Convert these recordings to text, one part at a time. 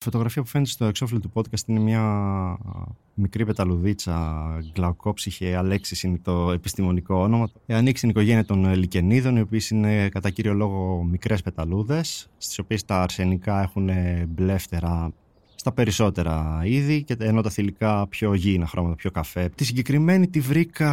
Η φωτογραφία που φαίνεται στο εξώφυλλο του podcast είναι μια μικρή πεταλουδίτσα, γκλαουκόψυχε, Αλέξης είναι το επιστημονικό όνομα. Ε, ανοίξει την οικογένεια των λικενίδων, οι οποίες είναι κατά κύριο λόγο μικρές πεταλούδες, στις οποίες τα αρσενικά έχουν μπλεύτερα στα περισσότερα είδη, και ενώ τα θηλυκά πιο γήινα χρώματα, πιο καφέ. Τη συγκεκριμένη τη βρήκα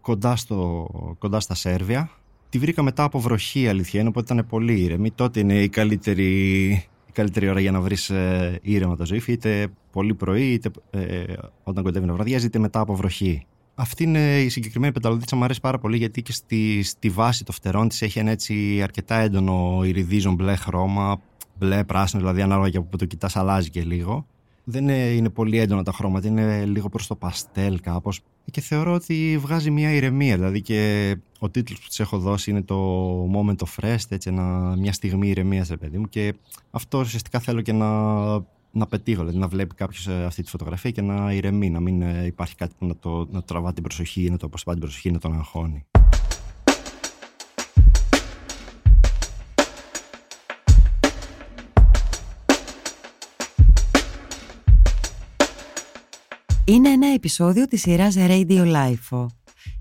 κοντά, στο, κοντά στα Σέρβια. Τη βρήκα μετά από βροχή, αλήθεια είναι, οπότε ήταν πολύ ήρεμη. Τότε είναι η καλύτερη καλύτερη ώρα για να βρεις ε, ήρεμα τα ζωή, είτε πολύ πρωί, είτε ε, όταν κοντεύει να βραδιάζει, είτε μετά από βροχή. Αυτή είναι η συγκεκριμένη πεταλουδίτσα, μου αρέσει πάρα πολύ γιατί και στη, στη βάση των φτερών της έχει ένα έτσι αρκετά έντονο ηριδίζον μπλε χρώμα, μπλε πράσινο, δηλαδή ανάλογα και από που το κοιτάς, αλλάζει και λίγο δεν είναι, πολύ έντονα τα χρώματα, είναι λίγο προς το παστέλ κάπως και θεωρώ ότι βγάζει μια ηρεμία, δηλαδή και ο τίτλος που της έχω δώσει είναι το Moment of Rest, έτσι, ένα, μια στιγμή ηρεμίας, ρε παιδί μου και αυτό ουσιαστικά θέλω και να, να πετύχω, δηλαδή να βλέπει κάποιος ε, αυτή τη φωτογραφία και να ηρεμεί, να μην ε, υπάρχει κάτι που να, το, να τραβά την προσοχή, να το αποσπά την προσοχή, να τον αγχώνει. Είναι ένα επεισόδιο της σειράς Radio Life.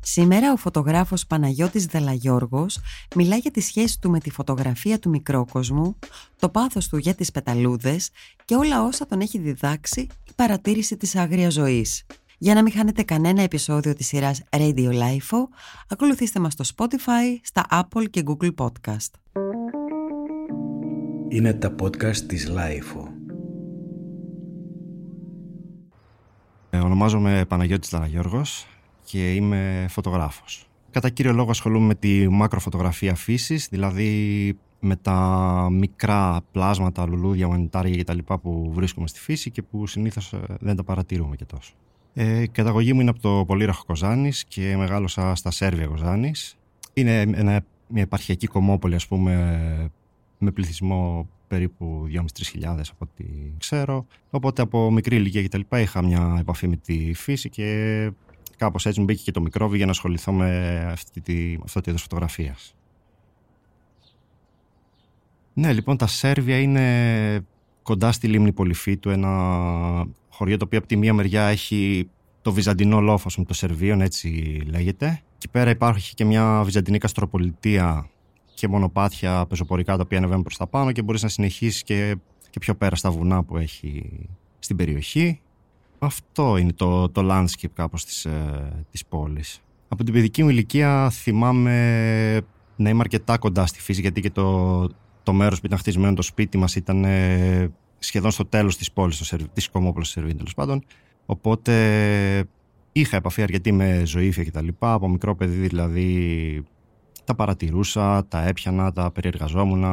Σήμερα ο φωτογράφος Παναγιώτης Δελαγιώργος μιλά για τη σχέση του με τη φωτογραφία του μικρόκοσμου, το πάθος του για τις πεταλούδες και όλα όσα τον έχει διδάξει η παρατήρηση της άγριας ζωής. Για να μην χάνετε κανένα επεισόδιο της σειράς Radio Life, ακολουθήστε μας στο Spotify, στα Apple και Google Podcast. Είναι τα podcast της Life. Ονομάζομαι Παναγιώτης Δαραγιώργος και είμαι φωτογράφος. Κατά κύριο λόγο ασχολούμαι με τη μακροφωτογραφία φύσης, δηλαδή με τα μικρά πλάσματα, λουλούδια, μανιτάρια κτλ. που βρίσκουμε στη φύση και που συνήθως ε, δεν τα παρατηρούμε και τόσο. Ε, η καταγωγή μου είναι από το πολύραχο Κοζάνης και μεγάλωσα στα Σέρβια Κοζάνης. Είναι μια επαρχιακή κομμόπολη, ας πούμε, με πληθυσμό περίπου 2.500-3.000 από ό,τι ξέρω. Οπότε από μικρή ηλικία και τα λοιπά είχα μια επαφή με τη φύση και κάπως έτσι μου μπήκε και το μικρόβιο για να ασχοληθώ με αυτή τη, αυτό το είδος φωτογραφίας. Ναι, λοιπόν, τα Σέρβια είναι κοντά στη λίμνη Πολυφίτου, ένα χωριό το οποίο από τη μία μεριά έχει το βυζαντινό λόφος με το Σερβίον, έτσι λέγεται. Και πέρα υπάρχει και μια βυζαντινή καστροπολιτεία και μονοπάτια πεζοπορικά τα οποία ανεβαίνουν προς τα πάνω και μπορείς να συνεχίσεις και, και πιο πέρα στα βουνά που έχει στην περιοχή. Αυτό είναι το, το landscape κάπως της, ε, της πόλης. Από την παιδική μου ηλικία θυμάμαι να είμαι αρκετά κοντά στη φύση γιατί και το, το μέρος που ήταν χτισμένο το σπίτι μας ήταν ε, σχεδόν στο τέλος της πόλης, στο, της κομμόπολης της Σερβίνη τέλος πάντων. Οπότε είχα επαφή αρκετή με ζωήφια και τα λοιπά. Από μικρό παιδί δηλαδή τα παρατηρούσα, τα έπιανα, τα περιεργαζόμουν.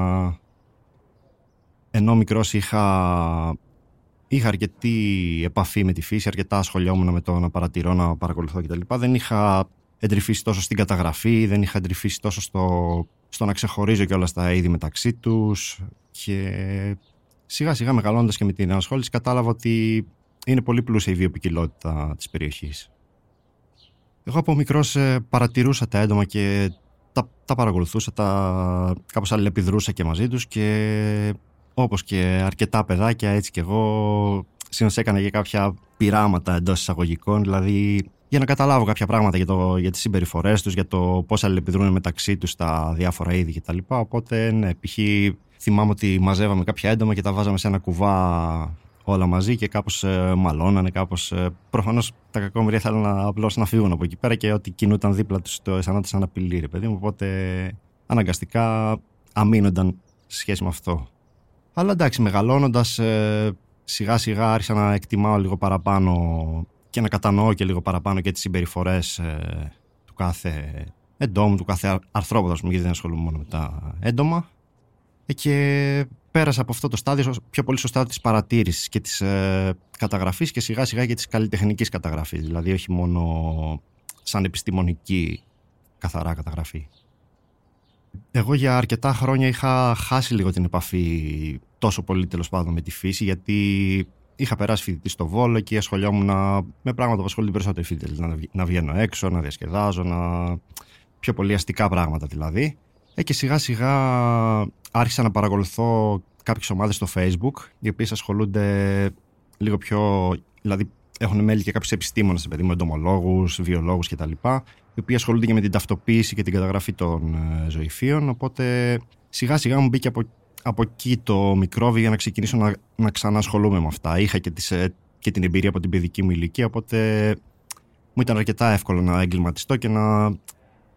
Ενώ μικρός είχα, είχα αρκετή επαφή με τη φύση, αρκετά ασχολιόμουν με το να παρατηρώ, να παρακολουθώ κτλ. Δεν είχα εντρυφήσει τόσο στην καταγραφή, δεν είχα εντρυφήσει τόσο στο, στο να ξεχωρίζω και όλα τα είδη μεταξύ τους και σιγά σιγά μεγαλώντας και με την ανασχόληση κατάλαβα ότι είναι πολύ πλούσια η βιοπικιλότητα της περιοχής. Εγώ από μικρός ε, παρατηρούσα τα έντομα και τα, τα παρακολουθούσα, τα, κάπως αλληλεπιδρούσα και μαζί τους και όπως και αρκετά παιδάκια έτσι και εγώ συνήθως έκανα για κάποια πειράματα εντός εισαγωγικών, δηλαδή για να καταλάβω κάποια πράγματα για, το, για τις συμπεριφορές τους, για το πώς αλληλεπιδρούν μεταξύ τους τα διάφορα είδη κτλ. Οπότε ναι, π.χ. θυμάμαι ότι μαζεύαμε κάποια έντομα και τα βάζαμε σε ένα κουβά όλα μαζί και κάπως ε, μαλώνανε, κάπως... Ε, προφανώς τα κακόμοιρια θέλουν απλώς να φύγουν από εκεί πέρα και ότι κινούταν δίπλα τους το αισθανόταν σαν απειλή, ρε παιδί μου, οπότε αναγκαστικά αμήνονταν σε σχέση με αυτό. Αλλά εντάξει, μεγαλώνοντας ε, σιγά σιγά άρχισα να εκτιμάω λίγο παραπάνω και να κατανοώ και λίγο παραπάνω και τις συμπεριφορές ε, του κάθε εντόμου, του κάθε αρθρόποδα, γιατί δεν ασχολούμαι μόνο με τα έντομα. Ε, και πέρασα από αυτό το στάδιο πιο πολύ στο στάδιο της παρατήρησης και της ε, καταγραφής και σιγά σιγά και της καλλιτεχνικής καταγραφής, δηλαδή όχι μόνο σαν επιστημονική καθαρά καταγραφή. Εγώ για αρκετά χρόνια είχα χάσει λίγο την επαφή τόσο πολύ τέλος πάντων με τη φύση γιατί είχα περάσει φοιτητή στο Βόλο και ασχολιόμουν με πράγματα που ασχολούνται περισσότεροι φοιτητές, να, να βγαίνω έξω, να διασκεδάζω, να... πιο πολύ αστικά πράγματα δηλαδή. Ε, και σιγά σιγά άρχισα να παρακολουθώ κάποιες ομάδες στο facebook οι οποίες ασχολούνται λίγο πιο, δηλαδή έχουν μέλη και κάποιους επιστήμονες, παιδί μου, εντομολόγους, βιολόγους κτλ. Οι οποίοι ασχολούνται και με την ταυτοποίηση και την καταγραφή των ε, ζωηφίων. Οπότε σιγά σιγά μου μπήκε από, από εκεί το μικρόβιο για να ξεκινήσω να, να ξανασχολούμαι με αυτά. Είχα και, τις, ε, και την εμπειρία από την παιδική μου ηλικία, οπότε μου ήταν αρκετά εύκολο να εγκληματιστώ και να,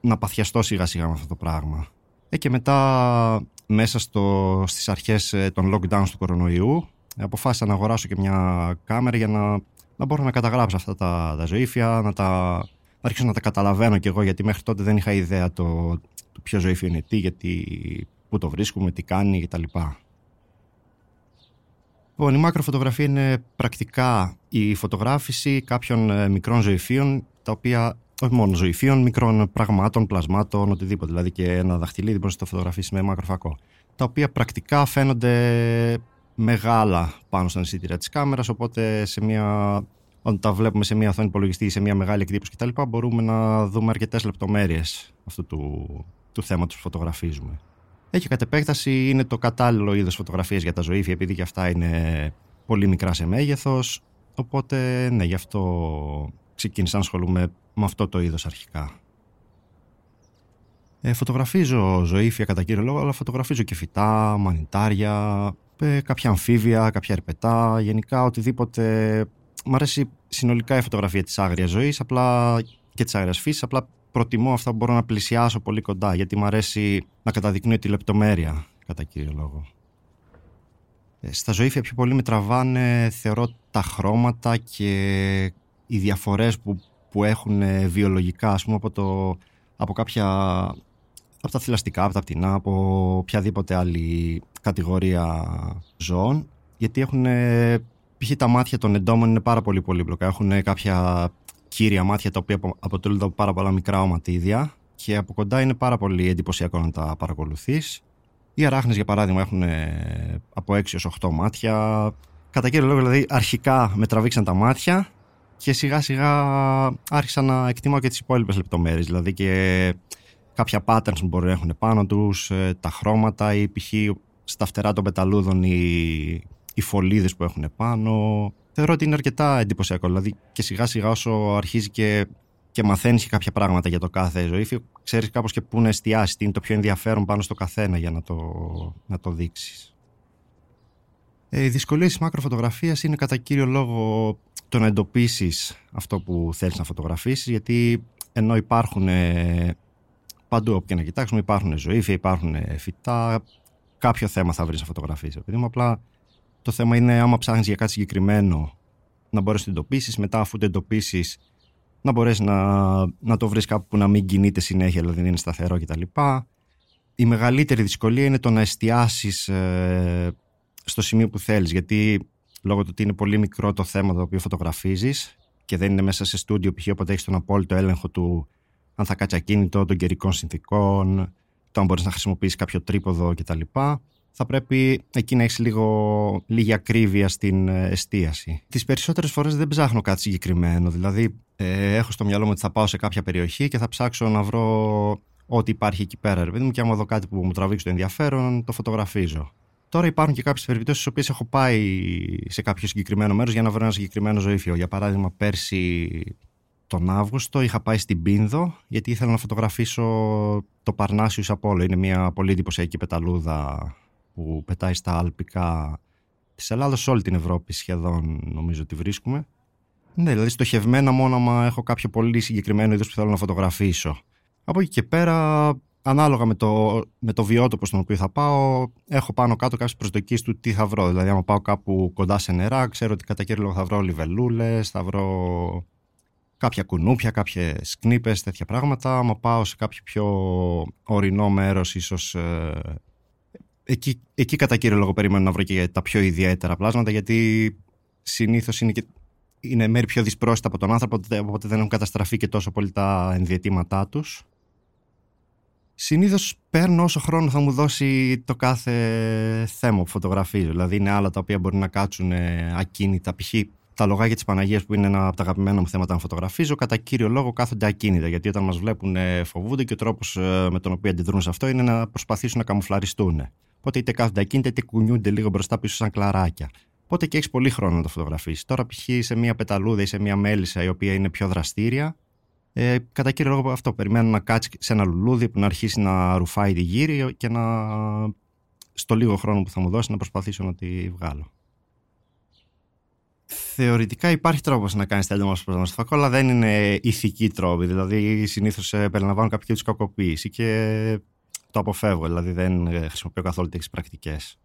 να παθιαστώ σιγά σιγά με αυτό το πράγμα. Ε, και μετά μέσα στο, στις αρχές ε, των lockdowns του κορονοϊού αποφάσισα να αγοράσω και μια κάμερα για να να μπορώ να καταγράψω αυτά τα, τα ζωήφια, να τα να αρχίσω να τα καταλαβαίνω κι εγώ, γιατί μέχρι τότε δεν είχα ιδέα το, το ποιο ζωήφιο είναι τι, γιατί, πού το βρίσκουμε, τι κάνει κτλ. Λοιπόν, η μακροφωτογραφία είναι πρακτικά η φωτογράφηση κάποιων ε, μικρών ζωηφίων, τα οποία, όχι μόνο ζωηφίων, μικρών πραγμάτων, πλασμάτων, οτιδήποτε. Δηλαδή και ένα δαχτυλίδι μπορείς να το φωτογραφίσεις με μακροφακό. Τα οποία πρακτικά φαίνονται μεγάλα πάνω στα αισθητήρα της κάμερας. Οπότε σε μια, όταν τα βλέπουμε σε μια οθόνη υπολογιστή ή σε μια μεγάλη εκτύπωση κτλ., μπορούμε να δούμε αρκετές λεπτομέρειες αυτού του, του θέματος που φωτογραφίζουμε. Έχει κατ' επέκταση είναι το κατάλληλο είδος φωτογραφίας για τα ζωήφια, επειδή και αυτά είναι πολύ μικρά σε μέγεθος. Οπότε, ναι, γι' αυτό ξεκίνησα να ασχολούμαι με αυτό το είδος αρχικά. Ε, φωτογραφίζω ζωήφια κατά κύριο λόγο, αλλά φωτογραφίζω και φυτά, μανιτάρια, ε, κάποια αμφίβια, κάποια ερπετά, γενικά οτιδήποτε. Μ' αρέσει συνολικά η φωτογραφία της άγριας ζωής απλά και της άγριας φύσης, απλά προτιμώ αυτά που μπορώ να πλησιάσω πολύ κοντά, γιατί μου αρέσει να καταδεικνύω τη λεπτομέρεια, κατά κύριο λόγο. Ε, στα ζωήφια πιο πολύ με τραβάνε, θεωρώ, τα χρώματα και οι διαφορές που, που έχουν βιολογικά, ας πούμε, από, το, από κάποια από τα θηλαστικά, από τα πτηνά, από οποιαδήποτε άλλη κατηγορία ζώων, γιατί έχουν, π.χ. τα μάτια των εντόμων είναι πάρα πολύ πολύπλοκα. Έχουν κάποια κύρια μάτια τα οποία αποτελούνται από πάρα πολλά μικρά οματίδια και από κοντά είναι πάρα πολύ εντυπωσιακό να τα παρακολουθείς. Οι αράχνες για παράδειγμα έχουν από 6 έως 8 μάτια. Κατά κύριο λόγο δηλαδή αρχικά με τραβήξαν τα μάτια και σιγά σιγά άρχισα να εκτιμάω και τις υπόλοιπες λεπτομέρειες. Δηλαδή και κάποια patterns που μπορεί να έχουν πάνω τους, ε, τα χρώματα ή π.χ. στα φτερά των πεταλούδων οι, οι φωλίδες που έχουν πάνω. Θεωρώ ότι είναι αρκετά εντυπωσιακό. Δηλαδή και σιγά σιγά όσο αρχίζει και, και μαθαίνεις κάποια πράγματα για το κάθε ζωή, ξέρεις κάπως και πού να εστιάσεις, τι είναι το πιο ενδιαφέρον πάνω στο καθένα για να το, να το δείξεις. Ε, οι δυσκολίες της μακροφωτογραφίας είναι κατά κύριο λόγο το να εντοπίσεις αυτό που θέλεις να φωτογραφίσεις, γιατί ενώ υπάρχουν ε, Παντού όπου και να κοιτάξουμε υπάρχουν ζωήφια, υπάρχουν φυτά. Κάποιο θέμα θα βρεις να φωτογραφίσεις. Επειδή μου απλά το θέμα είναι άμα ψάχνεις για κάτι συγκεκριμένο να μπορέσει να το εντοπίσεις. Μετά, αφού το εντοπίσεις, να μπορέσει να, να το βρεις κάπου που να μην κινείται συνέχεια, δηλαδή δεν είναι σταθερό κτλ. Η μεγαλύτερη δυσκολία είναι το να εστιάσεις ε, στο σημείο που θέλεις. Γιατί λόγω του ότι είναι πολύ μικρό το θέμα το οποίο φωτογραφίζεις και δεν είναι μέσα σε στούντιο, π.χ. όποτε έχεις τον απόλυτο έλεγχο του αν θα κάτσει ακίνητο, των καιρικών συνθήκων, το αν μπορείς να χρησιμοποιήσεις κάποιο τρίποδο κτλ. Θα πρέπει εκεί να έχεις λίγο, λίγη ακρίβεια στην ε, εστίαση. Τις περισσότερες φορές δεν ψάχνω κάτι συγκεκριμένο. Δηλαδή, ε, έχω στο μυαλό μου ότι θα πάω σε κάποια περιοχή και θα ψάξω να βρω ό,τι υπάρχει εκεί πέρα. Ρε μου, και άμα δω κάτι που μου τραβήξει το ενδιαφέρον, το φωτογραφίζω. Τώρα υπάρχουν και κάποιες περιπτώσεις στις οποίες έχω πάει σε κάποιο συγκεκριμένο μέρος για να βρω ένα συγκεκριμένο ζωήφιο. Για παράδειγμα, πέρσι τον Αύγουστο είχα πάει στην Πίνδο γιατί ήθελα να φωτογραφίσω το Παρνάσιους Απόλο. Είναι μια πολύ εντυπωσιακή πεταλούδα που πετάει στα αλπικά της Ελλάδος σε όλη την Ευρώπη σχεδόν νομίζω ότι βρίσκουμε. Ναι, δηλαδή στοχευμένα μόνο άμα έχω κάποιο πολύ συγκεκριμένο είδος που θέλω να φωτογραφίσω. Από εκεί και πέρα, ανάλογα με το, με το βιότοπο στον οποίο θα πάω, έχω πάνω κάτω κάποιες προσδοκίες του τι θα βρω. Δηλαδή, άμα πάω κάπου κοντά σε νερά, ξέρω ότι κατά κύριο λόγο θα βρω λιβελούλες, θα βρω κάποια κουνούπια, κάποιες κνήπες, τέτοια πράγματα. Άμα πάω σε κάποιο πιο ορεινό μέρος, ίσως ε, εκεί, εκεί κατά κύριο λόγο περιμένω να βρω και τα πιο ιδιαίτερα πλάσματα, γιατί συνήθως είναι, και, είναι μέρη πιο δυσπρόσιτα από τον άνθρωπο, οπότε δεν έχουν καταστραφεί και τόσο πολύ τα ενδιατήματά τους. Συνήθως παίρνω όσο χρόνο θα μου δώσει το κάθε θέμα που φωτογραφίζω. Δηλαδή, είναι άλλα τα οποία μπορεί να κάτσουν ακίνητα. Π.χ τα λογάκια της Παναγίας, που είναι ένα από τα αγαπημένα μου θέματα να φωτογραφίζω, κατά κύριο λόγο κάθονται ακίνητα. Γιατί όταν μας βλέπουν φοβούνται και ο τρόπος ε, με τον οποίο αντιδρούν σε αυτό είναι να προσπαθήσουν να καμουφλαριστούν. Οπότε είτε κάθονται ακίνητα είτε κουνιούνται λίγο μπροστά πίσω σαν κλαράκια. Οπότε και έχεις πολύ χρόνο να το φωτογραφίσεις. Τώρα, π.χ. σε μια πεταλούδα ή σε μια μέλισσα η οποία είναι πιο δραστήρια, ε, κατά κύριο λόγο αυτό. Περιμένω να κάτσει σε ένα λουλούδι που να αρχίσει να ρουφάει τη γύρι και να στο λίγο χρόνο που θα μου δώσει να προσπαθήσω να τη βγάλω. Θεωρητικά υπάρχει τρόπος να κάνεις τέλειωμα ω στο φακό, αλλά δεν είναι ηθική τρόπη. Δηλαδή, συνήθως ε, περιλαμβάνουν κάποιο είδους κακοποίηση και το αποφεύγω. Δηλαδή, δεν ε, χρησιμοποιώ καθόλου τέτοιες πρακτικές.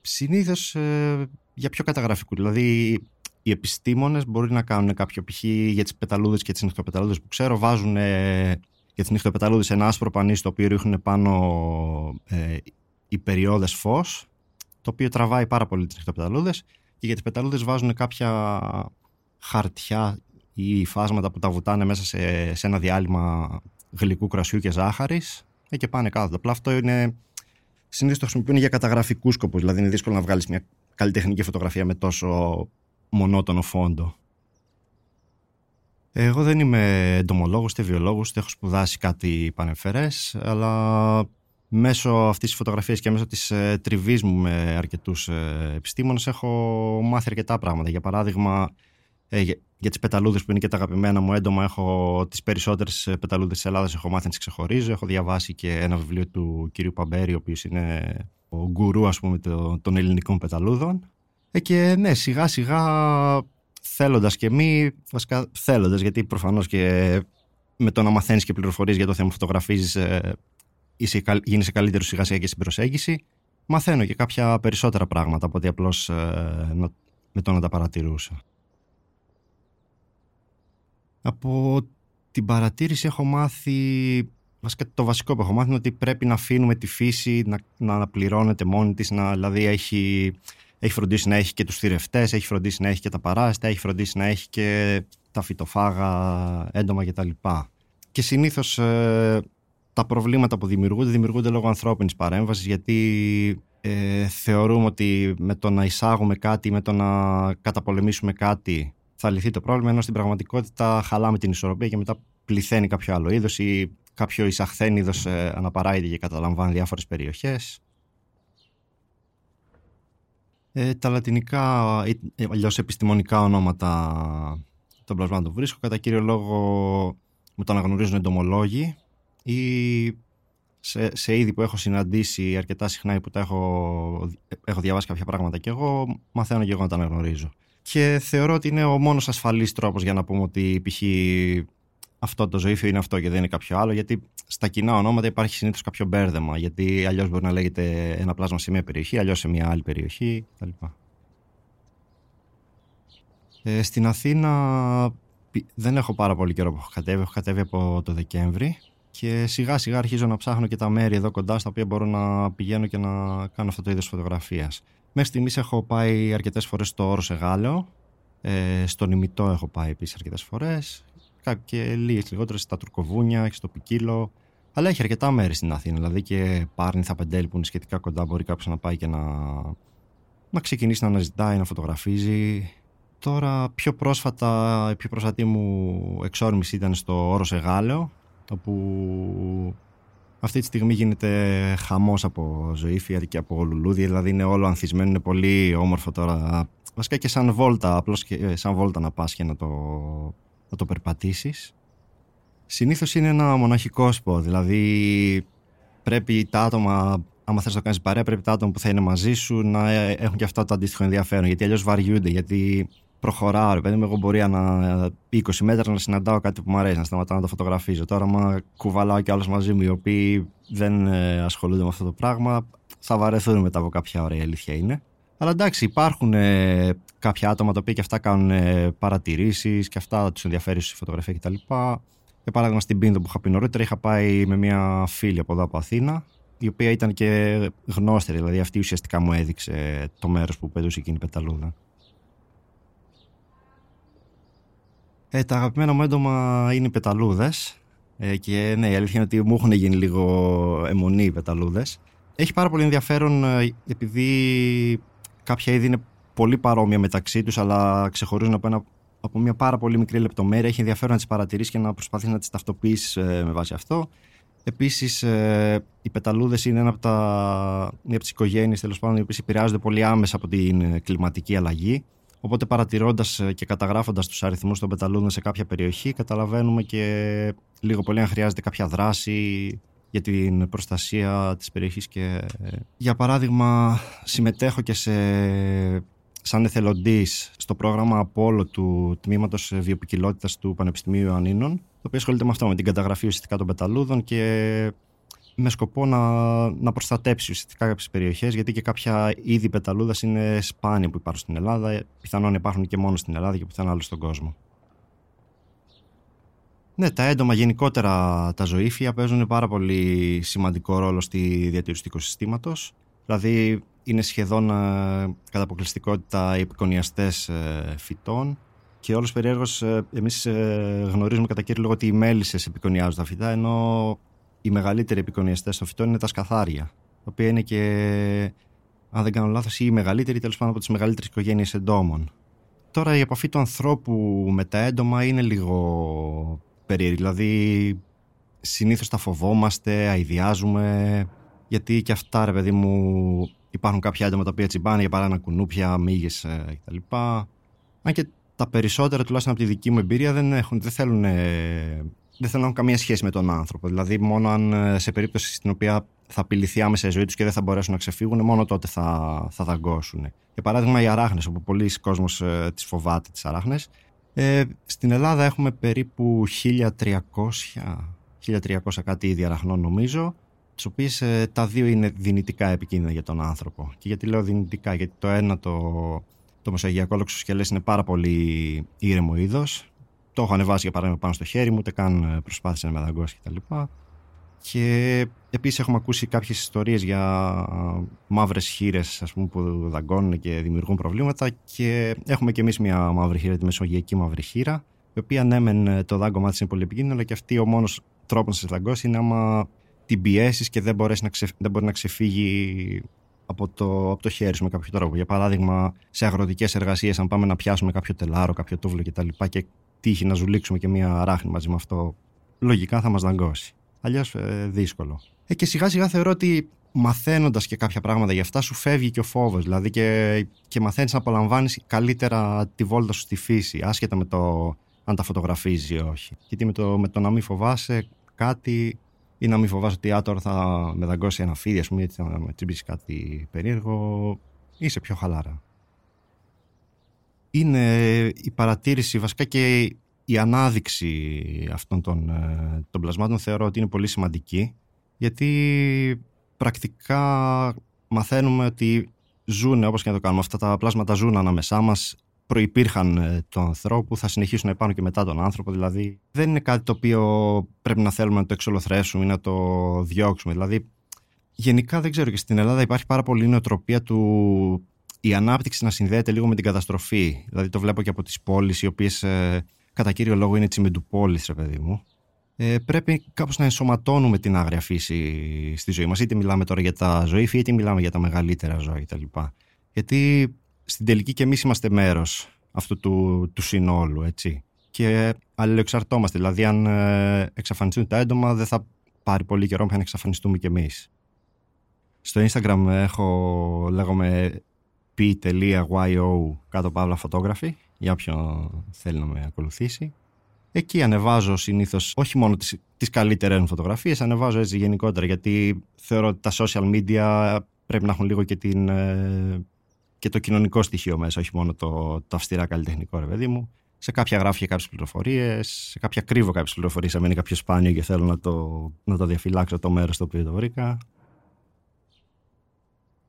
Συνήθως ε, για πιο καταγραφικούς. Δηλαδή, οι επιστήμονες μπορεί να κάνουν κάποιο π.χ. για τις πεταλούδες και τις νυχτοπεταλούδες που ξέρω, βάζουν ε, για τις νυχτοπεταλούδες ένα άσπρο πανί στο οποίο ρίχνουν πάνω ε, υπεριόδε φως, το οποίο τραβάει πάρα πολύ τις νυχτοπεταλούδες. Και για τις πεταλούδες βάζουν κάποια χαρτιά ή φάσματα που τα βουτάνε μέσα σε, σε ένα διάλειμμα γλυκού κρασιού και ζάχαρης ε, και πάνε κάτω. Απλά αυτό είναι. Συνήθως το χρησιμοποιούν για καταγραφικούς σκοπούς. Δηλαδή είναι δύσκολο να βγάλεις μια καλλιτεχνική φωτογραφία με τόσο μονότονο φόντο. Εγώ δεν είμαι εντομολόγος, ούτε βιολόγος, ούτε έχω σπουδάσει κάτι πανεφερές, αλλά μέσω αυτής της φωτογραφίας και μέσω της ε, τριβής μου με αρκετούς ε, επιστήμονες έχω μάθει αρκετά πράγματα. Για παράδειγμα, ε, για, για τις πεταλούδες που είναι και τα αγαπημένα μου έντομα, έχω τις περισσότερες ε, πεταλούδες της Ελλάδας έχω μάθει να τις ξεχωρίζω. Έχω διαβάσει και ένα βιβλίο του κύριου Παμπέρη, ο οποίος είναι ο γκουρού ας πούμε των ελληνικών πεταλούδων. Ε, και ναι, σιγά σιγά θέλοντας και μη, βασικά θέλοντας, γιατί προφανώς και με το να μαθαίνεις και πληροφορίες για το θέμα φωτογραφίζεις, ε, γίνεσαι καλύτερος σιγά σιγά και στην προσέγγιση. Μαθαίνω και κάποια περισσότερα πράγματα από ότι απλώς ε, με το να τα παρατηρούσα. Από την παρατήρηση έχω μάθει Βασικά το βασικό που έχω μάθει είναι ότι πρέπει να αφήνουμε τη φύση να, να αναπληρώνεται μόνη της, να, δηλαδή έχει, έχει φροντίσει να έχει και τους θηρευτές, έχει φροντίσει να έχει και τα παράστα, έχει φροντίσει να έχει και τα φυτοφάγα έντομα κτλ. Και συνήθως ε, τα προβλήματα που δημιουργούνται δημιουργούνται λόγω ανθρώπινης παρέμβασης γιατί ε, θεωρούμε ότι με το να εισάγουμε κάτι, με το να καταπολεμήσουμε κάτι θα λυθεί το πρόβλημα ενώ στην πραγματικότητα χαλάμε την ισορροπία και μετά πληθαίνει κάποιο άλλο είδος ή κάποιο εισαχθέν είδος ε, αναπαράεται και καταλαμβάνει διάφορες περιοχές ε, τα λατινικά, ε, αλλιώς επιστημονικά ονόματα των πλασμάτων που βρίσκω, κατά κύριο λόγο μου το αναγνωρίζουν εντομολόγοι ή σε, σε είδη που έχω συναντήσει αρκετά συχνά ή που τα έχω, έχω διαβάσει κάποια πράγματα και εγώ μαθαίνω και εγώ να τα αναγνωρίζω. Και θεωρώ ότι είναι ο μόνος ασφαλής τρόπος για να πούμε ότι π.χ αυτό το ζωήφιο είναι αυτό και δεν είναι κάποιο άλλο, γιατί στα κοινά ονόματα υπάρχει συνήθως κάποιο μπέρδεμα. Γιατί αλλιώς μπορεί να λέγεται ένα πλάσμα σε μια περιοχή, αλλιώς σε μια άλλη περιοχή κτλ. Ε, στην Αθήνα δεν έχω πάρα πολύ καιρό που έχω κατέβει. Έχω κατέβει από το Δεκέμβρη και σιγά σιγά αρχίζω να ψάχνω και τα μέρη εδώ κοντά στα οποία μπορώ να πηγαίνω και να κάνω αυτό το είδος φωτογραφίας. Μέχρι στιγμής έχω πάει αρκετές φορές στο Όρο Εγάλεο. Ε, στον Ημιτό έχω πάει επίσης αρκετές φορές και λίγες λιγότερες στα Τουρκοβούνια, έχεις στο Πικύλο. Αλλά έχει αρκετά μέρη στην Αθήνα. Δηλαδή και Πάρνηθα, Πεντέλη που είναι σχετικά κοντά, μπορεί κάποιος να πάει και να, να ξεκινήσει να αναζητάει, να φωτογραφίζει. Τώρα πιο πρόσφατα, η πιο πρόσφατη μου εξόρμηση ήταν στο Όρος Εγάλεο, όπου αυτή τη στιγμή γίνεται χαμός από ζωήφια και από λουλούδια, δηλαδή είναι όλο ανθισμένο, είναι πολύ όμορφο τώρα. Βασικά και σαν βόλτα, απλώς και σαν βόλτα να πας και να το να το περπατήσεις. Συνήθως είναι ένα μοναχικό σπορ, δηλαδή πρέπει τα άτομα, άμα θες να το κάνεις παρέα, πρέπει τα άτομα που θα είναι μαζί σου να έχουν και αυτά το αντίστοιχο ενδιαφέρον, γιατί αλλιώς βαριούνται, γιατί προχωράω, ρε παιδί μου, εγώ μπορεί να 20 μέτρα να συναντάω κάτι που μου αρέσει, να σταματάω να το φωτογραφίζω. Τώρα, άμα κουβαλάω κι άλλους μαζί μου οι οποίοι δεν ε, ασχολούνται με αυτό το πράγμα, θα βαρεθούν μετά από κάποια ώρα, η αλήθεια είναι. Αλλά εντάξει, υπάρχουν ε, κάποια άτομα τα οποία και αυτά κάνουν ε, παρατηρήσεις και αυτά τους ενδιαφέρει στη φωτογραφία κτλ. Για παράδειγμα, στην Πίνδο που είχα πει νωρίτερα, είχα πάει με μια φίλη από εδώ από Αθήνα, η οποία ήταν και γνώστερη, δηλαδή αυτή ουσιαστικά μου έδειξε το μέρος που πετούσε εκείνη η πεταλούδα. Ε, τα αγαπημένα μου έντομα είναι οι πεταλούδες. Ε, και ναι, η αλήθεια είναι ότι μου έχουν γίνει λίγο αιμονή οι πεταλούδες. Έχει πάρα πολύ ενδιαφέρον ε, επειδή κάποια είδη είναι πολύ παρόμοια μεταξύ τους, αλλά ξεχωρίζουν από, ένα, από μια πάρα πολύ μικρή λεπτομέρεια. Έχει ενδιαφέρον να τις παρατηρήσεις και να προσπαθεί να τις ταυτοποιήσεις ε, με βάση αυτό. Επίσης, ε, οι πεταλούδες είναι ένα από τα, μια από τις οικογένειες τέλος πάντων, οι οποίες επηρεάζονται πολύ άμεσα από την κλιματική αλλαγή. Οπότε παρατηρώντας και καταγράφοντας τους αριθμούς των πεταλούδων σε κάποια περιοχή, καταλαβαίνουμε και λίγο πολύ αν χρειάζεται κάποια δράση για την προστασία της περιοχής και για παράδειγμα συμμετέχω και σε σαν εθελοντής στο πρόγραμμα Απόλο του Τμήματος Βιοποικιλότητας του Πανεπιστημίου Ιωαννίνων το οποίο ασχολείται με αυτό, με την καταγραφή ουσιαστικά των πεταλούδων και με σκοπό να, να προστατέψει ουσιαστικά κάποιες περιοχές, γιατί και κάποια είδη πεταλούδας είναι σπάνια που υπάρχουν στην Ελλάδα. Πιθανόν υπάρχουν και μόνο στην Ελλάδα και πιθανόν άλλο στον κόσμο. Ναι, τα έντομα γενικότερα τα ζωήφια παίζουν πάρα πολύ σημαντικό ρόλο στη διατήρηση του οικοσυστήματος. Δηλαδή είναι σχεδόν ε, κατά αποκλειστικότητα οι επικονιαστές ε, φυτών και όλος περιέργως ε, εμείς γνωρίζουμε κατά κύριο λόγο ότι οι μέλισσες επικονιάζουν τα φυτά ενώ οι μεγαλύτεροι επικονιαστές των φυτών είναι τα σκαθάρια τα οποία είναι και αν δεν κάνω λάθος οι μεγαλύτεροι τέλος πάντων από τις μεγαλύτερες οικογένειες εντόμων. Τώρα η επαφή του ανθρώπου με τα έντομα είναι λίγο περίεργη. Δηλαδή συνήθως τα φοβόμαστε, αειδιάζουμε γιατί και αυτά ρε παιδί μου υπάρχουν κάποια άτομα τα οποία τσιμπάνε για παράδειγμα κουνούπια, μύγες ε, κτλ. Αν και τα περισσότερα τουλάχιστον από τη δική μου εμπειρία δεν, έχουν, δεν θέλουν δεν θέλουν να έχουν καμία σχέση με τον άνθρωπο. Δηλαδή, μόνο αν ε, σε περίπτωση στην οποία θα απειληθεί άμεσα η ζωή τους και δεν θα μπορέσουν να ξεφύγουν, μόνο τότε θα, θα δαγκώσουν. Για παράδειγμα, οι αράχνες, όπου πολλοί κόσμοι ε, τις φοβάται, τις αράχνες. Ε, στην Ελλάδα έχουμε περίπου 1300, 1300 κάτι είδη αραχνών νομίζω, τις οποίες ε, τα δύο είναι δυνητικά επικίνδυνα για τον άνθρωπο. Και γιατί λέω δυνητικά, γιατί το ένα, το, το μοσαγιακό λοξοσκελές είναι πάρα πολύ ήρεμο είδος. Το έχω ανεβάσει για παράδειγμα πάνω στο χέρι μου, ούτε καν ε, προσπάθησε να με δαγκώσει κτλ. Και επίσης έχουμε ακούσει κάποιες ιστορίες για μαύρες χείρες που δαγκώνουν και δημιουργούν προβλήματα. Και έχουμε και εμείς μια μαύρη χείρα, τη μεσογειακή μαύρη χείρα, η οποία ναι, μεν το δάγκωμά της είναι πολύ επικίνδυνο, αλλά και αυτή ο μόνος τρόπος να σε δαγκώσει είναι άμα την πιέσεις και δεν, να δεν μπορεί να ξεφύγει από το, από το χέρι σου με κάποιο τρόπο. Για παράδειγμα, σε αγροτικές εργασίες, αν πάμε να πιάσουμε κάποιο τελάρο, κάποιο τούβλο κτλ. Και, και τύχει να ζουλήξουμε και μία ράχνη μαζί με αυτό, λογικά θα μας δαγκώσει. Αλλιώς ε, δύσκολο. Ε, και σιγά σιγά θεωρώ ότι μαθαίνοντας και κάποια πράγματα γι' αυτά, σου φεύγει και ο φόβος. Δηλαδή και, και μαθαίνεις να απολαμβάνεις καλύτερα τη βόλτα σου στη φύση, άσχετα με το αν τα φωτογραφίζεις ή όχι. Γιατί με το, με το να μην φοβάσαι κάτι ή να μην φοβάσαι ότι τώρα θα με δαγκώσει ένα φίδι, ας πούμε, ή θα με τσιμπήσει κάτι περίεργο, είσαι πιο χαλάρα. Είναι η παρατήρηση βασικά και η ανάδειξη αυτών των, ε, των πλασμάτων θεωρώ ότι είναι πολύ σημαντική γιατί πρακτικά μαθαίνουμε ότι ζουν όπως και να το κάνουμε αυτά τα πλάσματα ζουν ανάμεσά μας προϋπήρχαν ε, του ανθρώπου, θα συνεχίσουν να υπάρχουν και μετά τον άνθρωπο. Δηλαδή, δεν είναι κάτι το οποίο πρέπει να θέλουμε να το εξολοθρέσουμε ή να το διώξουμε. Δηλαδή, γενικά δεν ξέρω και στην Ελλάδα υπάρχει πάρα πολύ νοοτροπία του η ανάπτυξη να συνδέεται λίγο με την καταστροφή. Δηλαδή, το βλέπω και από τις πόλεις, οι οποίες ε, κατά κύριο λόγο είναι τσιμεντουπόλεις, ρε παιδί μου. Ε, πρέπει κάπως να ενσωματώνουμε την άγρια φύση στη ζωή μας. Είτε μιλάμε τώρα για τα ζωή, είτε μιλάμε για τα μεγαλύτερα ζώα κτλ. Γιατί στην τελική και εμείς είμαστε μέρος αυτού του, του συνόλου, έτσι. Και αλληλεξαρτώμαστε, δηλαδή αν ε, εξαφανιστούν τα έντομα δεν θα πάρει πολύ καιρό μέχρι να εξαφανιστούμε κι εμείς. Στο Instagram έχω, λέγομαι p.yo κάτω παύλα φωτόγραφη για όποιον θέλει να με ακολουθήσει. Εκεί ανεβάζω συνήθως όχι μόνο τις τις καλύτερες φωτογραφίες, ανεβάζω έτσι γενικότερα γιατί θεωρώ ότι τα social media πρέπει να έχουν λίγο και την, ε, και το κοινωνικό στοιχείο μέσα, όχι μόνο το, το αυστηρά καλλιτεχνικό, ρε παιδί μου. Σε κάποια γράφει και κάποιες πληροφορίες, σε κάποια κρύβω κάποιες πληροφορίες, αν είναι κάποιο σπάνιο και θέλω να το, να το διαφυλάξω το μέρος στο οποίο το βρήκα.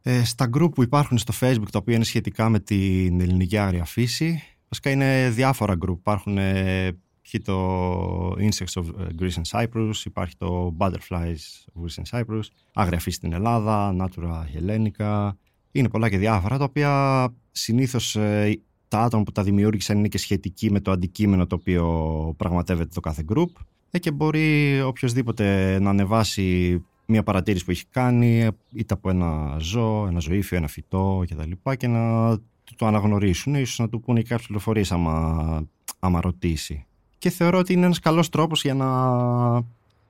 Ε, στα group που υπάρχουν στο facebook, τα οποία είναι σχετικά με την ελληνική άγρια φύση, βασικά είναι διάφορα group. Υπάρχουν ε, το Insects of Greece and Cyprus, υπάρχει το Butterflies of Greece and Cyprus, άγρια φύση στην Ελλάδα, Natura Hellenica, είναι πολλά και διάφορα, τα οποία συνήθως ε, τα άτομα που τα δημιούργησαν είναι και σχετικοί με το αντικείμενο το οποίο πραγματεύεται το κάθε group ε, και μπορεί οποιοδήποτε να ανεβάσει μια παρατήρηση που έχει κάνει είτε από ένα ζώο, ένα ζωήφιο, ένα φυτό κτλ. Και, και να το αναγνωρίσουν, ίσως να του πούνε και κάποιες πληροφορίες άμα, άμα ρωτήσει. Και θεωρώ ότι είναι ένας καλός τρόπος για να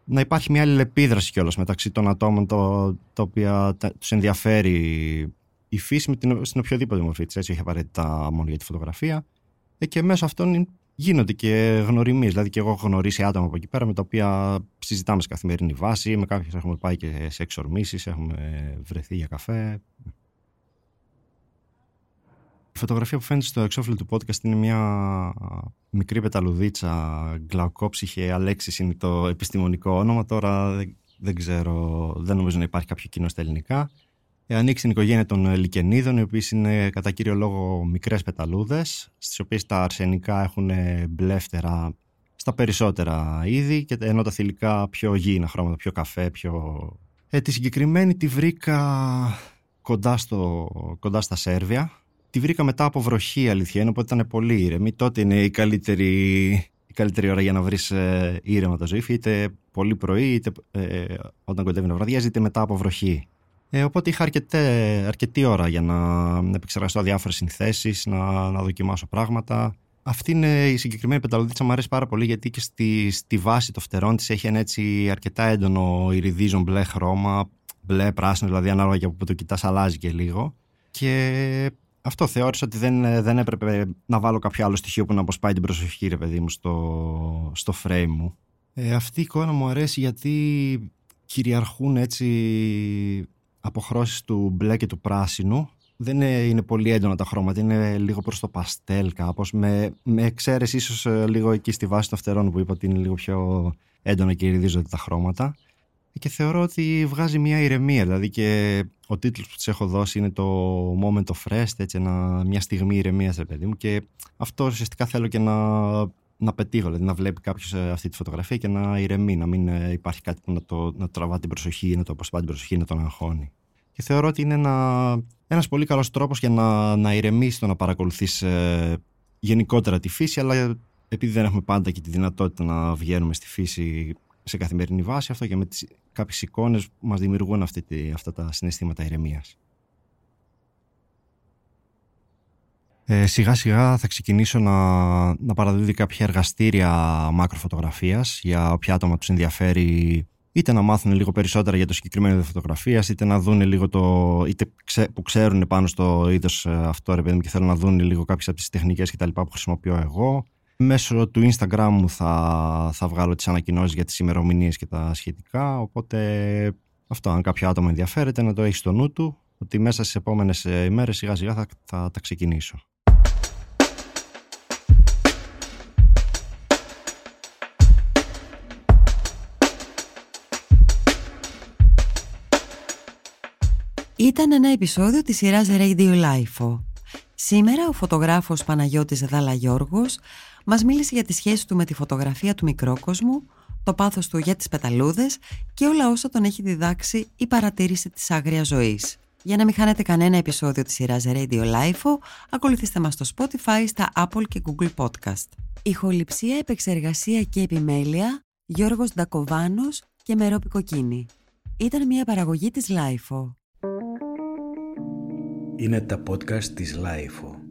να υπάρχει μια αλληλεπίδραση κιόλας μεταξύ των ατόμων το, τα οποία τους ενδιαφέρει η φύση με την, στην οποιοδήποτε μορφή της. Έτσι, όχι απαραίτητα μόνο για τη φωτογραφία. Ε, και μέσω αυτών γίνονται και γνωριμίες. Δηλαδή, και εγώ έχω γνωρίσει άτομα από εκεί πέρα με τα οποία συζητάμε σε καθημερινή βάση. Με κάποιου έχουμε πάει και σε εξορμήσεις, έχουμε βρεθεί για καφέ. Η φωτογραφία που φαίνεται στο εξώφυλλο του podcast είναι μια μικρή πεταλουδίτσα, γκλαοκόψυχε, Αλέξης είναι το επιστημονικό όνομα. Τώρα δεν, ξέρω, δεν νομίζω να υπάρχει κάποιο κοινό στα ελληνικά. Ε, ανοίξει την οικογένεια των λικενίδων, οι οποίες είναι κατά κύριο λόγο μικρές πεταλούδες, στις οποίες τα αρσενικά έχουν μπλεύτερα στα περισσότερα είδη, και ενώ τα θηλυκά πιο γήινα χρώματα, πιο καφέ, πιο. Ε, τη συγκεκριμένη τη βρήκα κοντά, στο, κοντά στα Σέρβια, τη βρήκα μετά από βροχή, αλήθεια είναι, οπότε ήταν πολύ ήρεμη. Τότε είναι η καλύτερη, η καλύτερη ώρα για να βρεις ε, ήρεμα το ζωήφι, είτε πολύ πρωί, είτε ε, όταν κοντεύει να βραδιάζει, είτε μετά από βροχή. Ε, οπότε είχα αρκετέ, αρκετή ώρα για να, να επεξεργαστώ διάφορες συνθέσεις, να, να δοκιμάσω πράγματα. Αυτή είναι η συγκεκριμένη πεταλουδίτσα, μου αρέσει πάρα πολύ γιατί και στη, στη βάση των φτερών της έχει ένα έτσι αρκετά έντονο ηριδίζον μπλε χρώμα, μπλε πράσινο, δηλαδή ανάλογα και από που το κοιτάς, αλλάζει και λίγο. Και αυτό θεώρησα ότι δεν, δεν έπρεπε να βάλω κάποιο άλλο στοιχείο που να αποσπάει την προσοχή, ρε παιδί μου, στο, στο frame μου. Ε, αυτή η εικόνα μου αρέσει γιατί κυριαρχούν έτσι αποχρώσεις του μπλε και του πράσινου. Δεν είναι, είναι πολύ έντονα τα χρώματα, είναι λίγο προς το παστέλ κάπως, με, με εξαίρεσης ίσως ε, λίγο εκεί στη βάση των φτερών που είπα ότι είναι λίγο πιο έντονα και ηριδίζονται τα χρώματα και θεωρώ ότι βγάζει μια ηρεμία. Δηλαδή και ο τίτλος που της έχω δώσει είναι το Moment of Rest, έτσι, ένα, μια στιγμή ηρεμίας, ρε παιδί μου. Και αυτό ουσιαστικά θέλω και να, να πετύχω, δηλαδή να βλέπει κάποιος ε, αυτή τη φωτογραφία και να ηρεμεί, να μην ε, υπάρχει κάτι που να, το, να τραβά την προσοχή, να το αποσπά την προσοχή, να τον αγχώνει. Και θεωρώ ότι είναι ένα, ένας πολύ καλός τρόπος για να, να ηρεμήσει το να παρακολουθείς ε, γενικότερα τη φύση, αλλά επειδή δεν έχουμε πάντα και τη δυνατότητα να βγαίνουμε στη φύση σε καθημερινή βάση αυτό και με τις κάποιες εικόνες που μας δημιουργούν αυτή, αυτά τα συναισθήματα ηρεμίας. Ε, σιγά σιγά θα ξεκινήσω να, να παραδίδει κάποια εργαστήρια μακροφωτογραφίας για όποια άτομα τους ενδιαφέρει είτε να μάθουν λίγο περισσότερα για το συγκεκριμένο είδος φωτογραφίας, είτε να δουν λίγο το. είτε που ξέρουν πάνω στο είδος ε, αυτό, ρε παιδί μου, και θέλουν να δουν λίγο κάποιες από τις τεχνικές κτλ. που χρησιμοποιώ εγώ. Μέσω του Instagram μου θα, θα βγάλω τις ανακοινώσεις για τις ημερομηνίες και τα σχετικά, οπότε αυτό αν κάποιο άτομο ενδιαφέρεται να το έχει στο νου του, ότι μέσα στις επόμενες ε, ημέρες σιγά σιγά θα, θα τα ξεκινήσω. Ήταν ένα επεισόδιο της σειράς Radio Life. Σήμερα ο φωτογράφος Παναγιώτης Δαλαγιώργος μας μίλησε για τη σχέση του με τη φωτογραφία του μικρόκοσμου, το πάθος του για τις πεταλούδες και όλα όσα τον έχει διδάξει η παρατήρηση της άγριας ζωής. Για να μην χάνετε κανένα επεισόδιο της σειράς Radio Life, ακολουθήστε μας στο Spotify, στα Apple και Google Podcast. Ηχοληψία, επεξεργασία και επιμέλεια, Γιώργος Ντακοβάνος και Μερόπη Κοκκίνη. Ήταν μια παραγωγή της Lifeo. Είναι τα podcast της Lifeo.